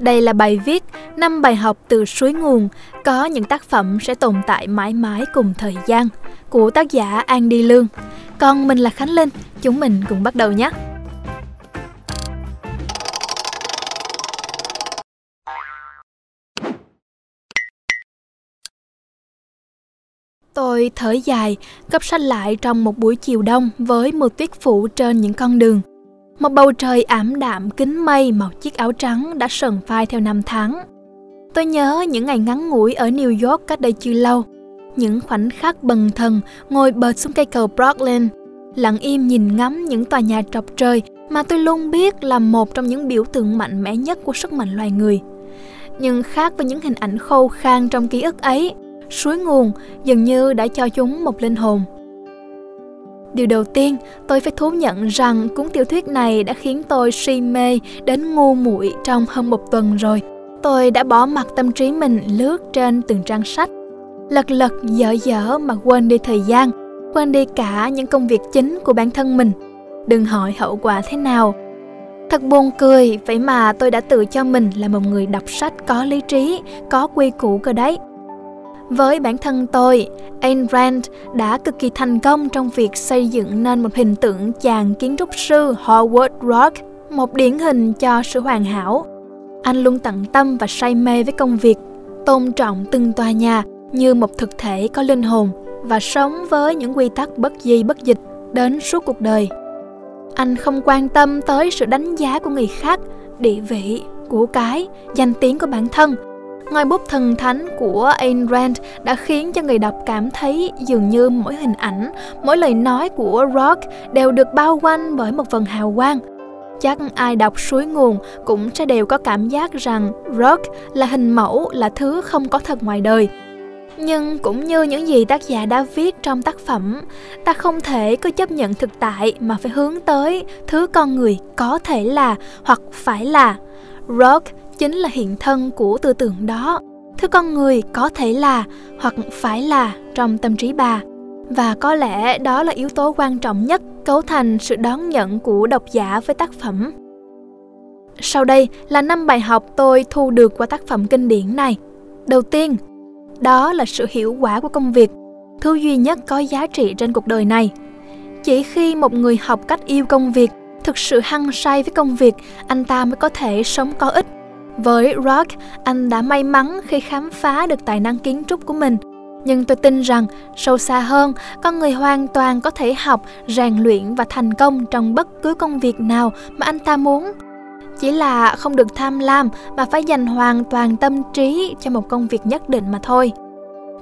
Đây là bài viết năm bài học từ suối nguồn, có những tác phẩm sẽ tồn tại mãi mãi cùng thời gian của tác giả An Đi Lương. Còn mình là Khánh Linh, chúng mình cùng bắt đầu nhé. Tôi thở dài, gấp sách lại trong một buổi chiều đông với mưa tuyết phủ trên những con đường. Một bầu trời ảm đạm kính mây màu chiếc áo trắng đã sờn phai theo năm tháng. Tôi nhớ những ngày ngắn ngủi ở New York cách đây chưa lâu. Những khoảnh khắc bần thần ngồi bệt xuống cây cầu Brooklyn, lặng im nhìn ngắm những tòa nhà trọc trời mà tôi luôn biết là một trong những biểu tượng mạnh mẽ nhất của sức mạnh loài người. Nhưng khác với những hình ảnh khô khan trong ký ức ấy, suối nguồn dường như đã cho chúng một linh hồn. Điều đầu tiên, tôi phải thú nhận rằng cuốn tiểu thuyết này đã khiến tôi si mê đến ngu muội trong hơn một tuần rồi. Tôi đã bỏ mặt tâm trí mình lướt trên từng trang sách, lật lật dở dở mà quên đi thời gian, quên đi cả những công việc chính của bản thân mình. Đừng hỏi hậu quả thế nào. Thật buồn cười, vậy mà tôi đã tự cho mình là một người đọc sách có lý trí, có quy củ cơ đấy. Với bản thân tôi, Ayn Rand đã cực kỳ thành công trong việc xây dựng nên một hình tượng chàng kiến trúc sư Howard Rock, một điển hình cho sự hoàn hảo. Anh luôn tận tâm và say mê với công việc, tôn trọng từng tòa nhà như một thực thể có linh hồn và sống với những quy tắc bất di bất dịch đến suốt cuộc đời. Anh không quan tâm tới sự đánh giá của người khác, địa vị, của cái, danh tiếng của bản thân – Ngòi bút thần thánh của Ayn Rand đã khiến cho người đọc cảm thấy dường như mỗi hình ảnh, mỗi lời nói của Rock đều được bao quanh bởi một phần hào quang. Chắc ai đọc suối nguồn cũng sẽ đều có cảm giác rằng Rock là hình mẫu, là thứ không có thật ngoài đời. Nhưng cũng như những gì tác giả đã viết trong tác phẩm, ta không thể cứ chấp nhận thực tại mà phải hướng tới thứ con người có thể là hoặc phải là. Rock chính là hiện thân của tư tưởng đó. Thứ con người, có thể là hoặc phải là trong tâm trí bà. Và có lẽ đó là yếu tố quan trọng nhất cấu thành sự đón nhận của độc giả với tác phẩm. Sau đây là năm bài học tôi thu được qua tác phẩm kinh điển này. Đầu tiên, đó là sự hiệu quả của công việc, thứ duy nhất có giá trị trên cuộc đời này. Chỉ khi một người học cách yêu công việc, thực sự hăng say với công việc, anh ta mới có thể sống có ích với Rock, anh đã may mắn khi khám phá được tài năng kiến trúc của mình. Nhưng tôi tin rằng sâu xa hơn, con người hoàn toàn có thể học, rèn luyện và thành công trong bất cứ công việc nào mà anh ta muốn. Chỉ là không được tham lam mà phải dành hoàn toàn tâm trí cho một công việc nhất định mà thôi.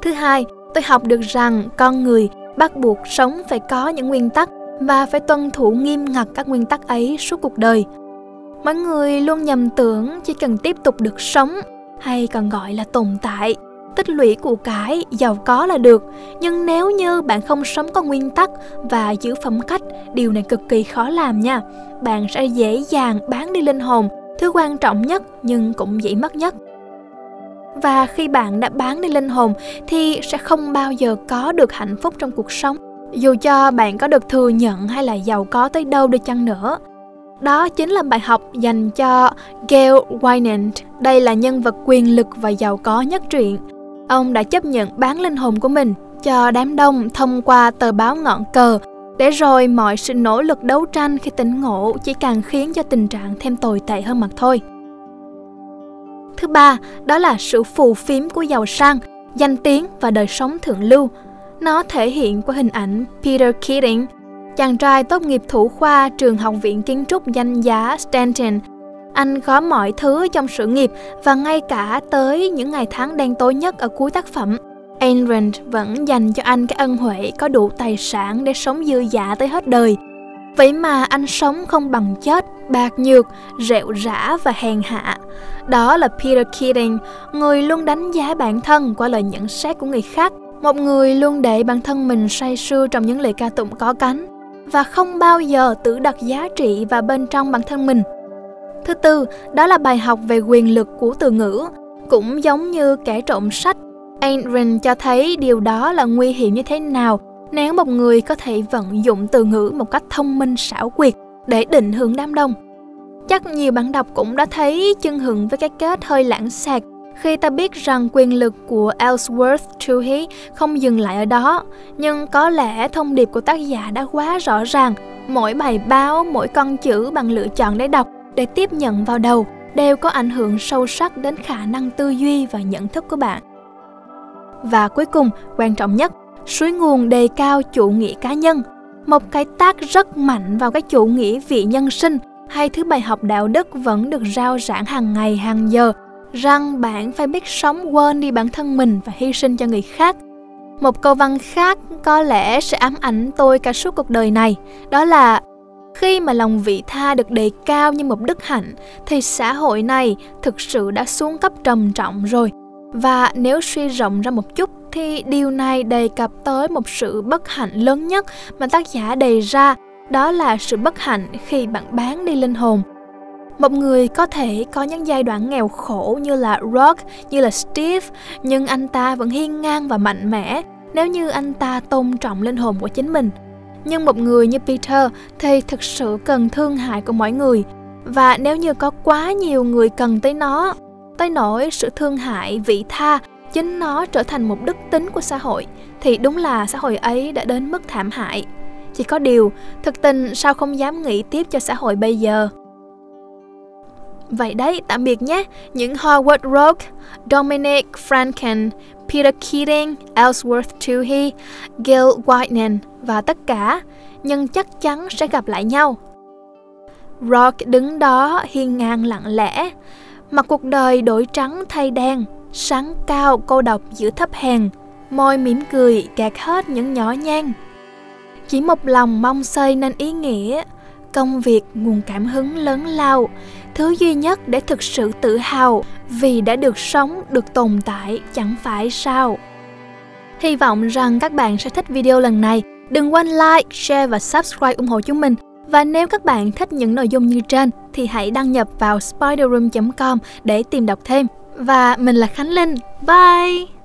Thứ hai, tôi học được rằng con người bắt buộc sống phải có những nguyên tắc và phải tuân thủ nghiêm ngặt các nguyên tắc ấy suốt cuộc đời mọi người luôn nhầm tưởng chỉ cần tiếp tục được sống hay còn gọi là tồn tại, tích lũy của cải giàu có là được. Nhưng nếu như bạn không sống có nguyên tắc và giữ phẩm cách, điều này cực kỳ khó làm nha. Bạn sẽ dễ dàng bán đi linh hồn, thứ quan trọng nhất nhưng cũng dễ mất nhất. Và khi bạn đã bán đi linh hồn thì sẽ không bao giờ có được hạnh phúc trong cuộc sống. Dù cho bạn có được thừa nhận hay là giàu có tới đâu đi chăng nữa đó chính là bài học dành cho Gail Winant. Đây là nhân vật quyền lực và giàu có nhất truyện. Ông đã chấp nhận bán linh hồn của mình cho đám đông thông qua tờ báo ngọn cờ để rồi mọi sự nỗ lực đấu tranh khi tỉnh ngộ chỉ càng khiến cho tình trạng thêm tồi tệ hơn mặt thôi. Thứ ba, đó là sự phù phiếm của giàu sang, danh tiếng và đời sống thượng lưu. Nó thể hiện qua hình ảnh Peter Keating, chàng trai tốt nghiệp thủ khoa trường học viện kiến trúc danh giá Stanton. Anh có mọi thứ trong sự nghiệp và ngay cả tới những ngày tháng đen tối nhất ở cuối tác phẩm. Ayn Rand vẫn dành cho anh cái ân huệ có đủ tài sản để sống dư dả tới hết đời. Vậy mà anh sống không bằng chết, bạc nhược, rệu rã và hèn hạ. Đó là Peter Keating, người luôn đánh giá bản thân qua lời nhận xét của người khác. Một người luôn để bản thân mình say sưa trong những lời ca tụng có cánh và không bao giờ tự đặt giá trị vào bên trong bản thân mình. Thứ tư, đó là bài học về quyền lực của từ ngữ, cũng giống như kẻ trộm sách. Ayn Rand cho thấy điều đó là nguy hiểm như thế nào nếu một người có thể vận dụng từ ngữ một cách thông minh xảo quyệt để định hướng đám đông. Chắc nhiều bạn đọc cũng đã thấy chân hưởng với cái kết hơi lãng xẹt khi ta biết rằng quyền lực của Ellsworth Toohey không dừng lại ở đó, nhưng có lẽ thông điệp của tác giả đã quá rõ ràng. Mỗi bài báo, mỗi con chữ bằng lựa chọn để đọc, để tiếp nhận vào đầu đều có ảnh hưởng sâu sắc đến khả năng tư duy và nhận thức của bạn. Và cuối cùng, quan trọng nhất, suối nguồn đề cao chủ nghĩa cá nhân, một cái tác rất mạnh vào cái chủ nghĩa vị nhân sinh hay thứ bài học đạo đức vẫn được rao giảng hàng ngày hàng giờ rằng bạn phải biết sống quên đi bản thân mình và hy sinh cho người khác. Một câu văn khác có lẽ sẽ ám ảnh tôi cả suốt cuộc đời này, đó là, khi mà lòng vị tha được đề cao như một đức hạnh, thì xã hội này thực sự đã xuống cấp trầm trọng rồi. Và nếu suy rộng ra một chút, thì điều này đề cập tới một sự bất hạnh lớn nhất mà tác giả đề ra, đó là sự bất hạnh khi bạn bán đi linh hồn một người có thể có những giai đoạn nghèo khổ như là Rock, như là Steve, nhưng anh ta vẫn hiên ngang và mạnh mẽ nếu như anh ta tôn trọng linh hồn của chính mình. Nhưng một người như Peter thì thực sự cần thương hại của mọi người và nếu như có quá nhiều người cần tới nó, tới nỗi sự thương hại, vị tha chính nó trở thành một đức tính của xã hội thì đúng là xã hội ấy đã đến mức thảm hại. Chỉ có điều, thực tình sao không dám nghĩ tiếp cho xã hội bây giờ. Vậy đấy, tạm biệt nhé. Những Howard Rourke, Dominic Franken, Peter Keating, Ellsworth Toohey, Gil whitman và tất cả, nhưng chắc chắn sẽ gặp lại nhau. Rourke đứng đó hiên ngang lặng lẽ, mặt cuộc đời đổi trắng thay đen, sáng cao cô độc giữa thấp hèn, môi mỉm cười gạt hết những nhỏ nhan. Chỉ một lòng mong xây nên ý nghĩa, công việc nguồn cảm hứng lớn lao, thứ duy nhất để thực sự tự hào vì đã được sống, được tồn tại chẳng phải sao. Hy vọng rằng các bạn sẽ thích video lần này. Đừng quên like, share và subscribe ủng hộ chúng mình. Và nếu các bạn thích những nội dung như trên thì hãy đăng nhập vào spiderroom.com để tìm đọc thêm. Và mình là Khánh Linh. Bye!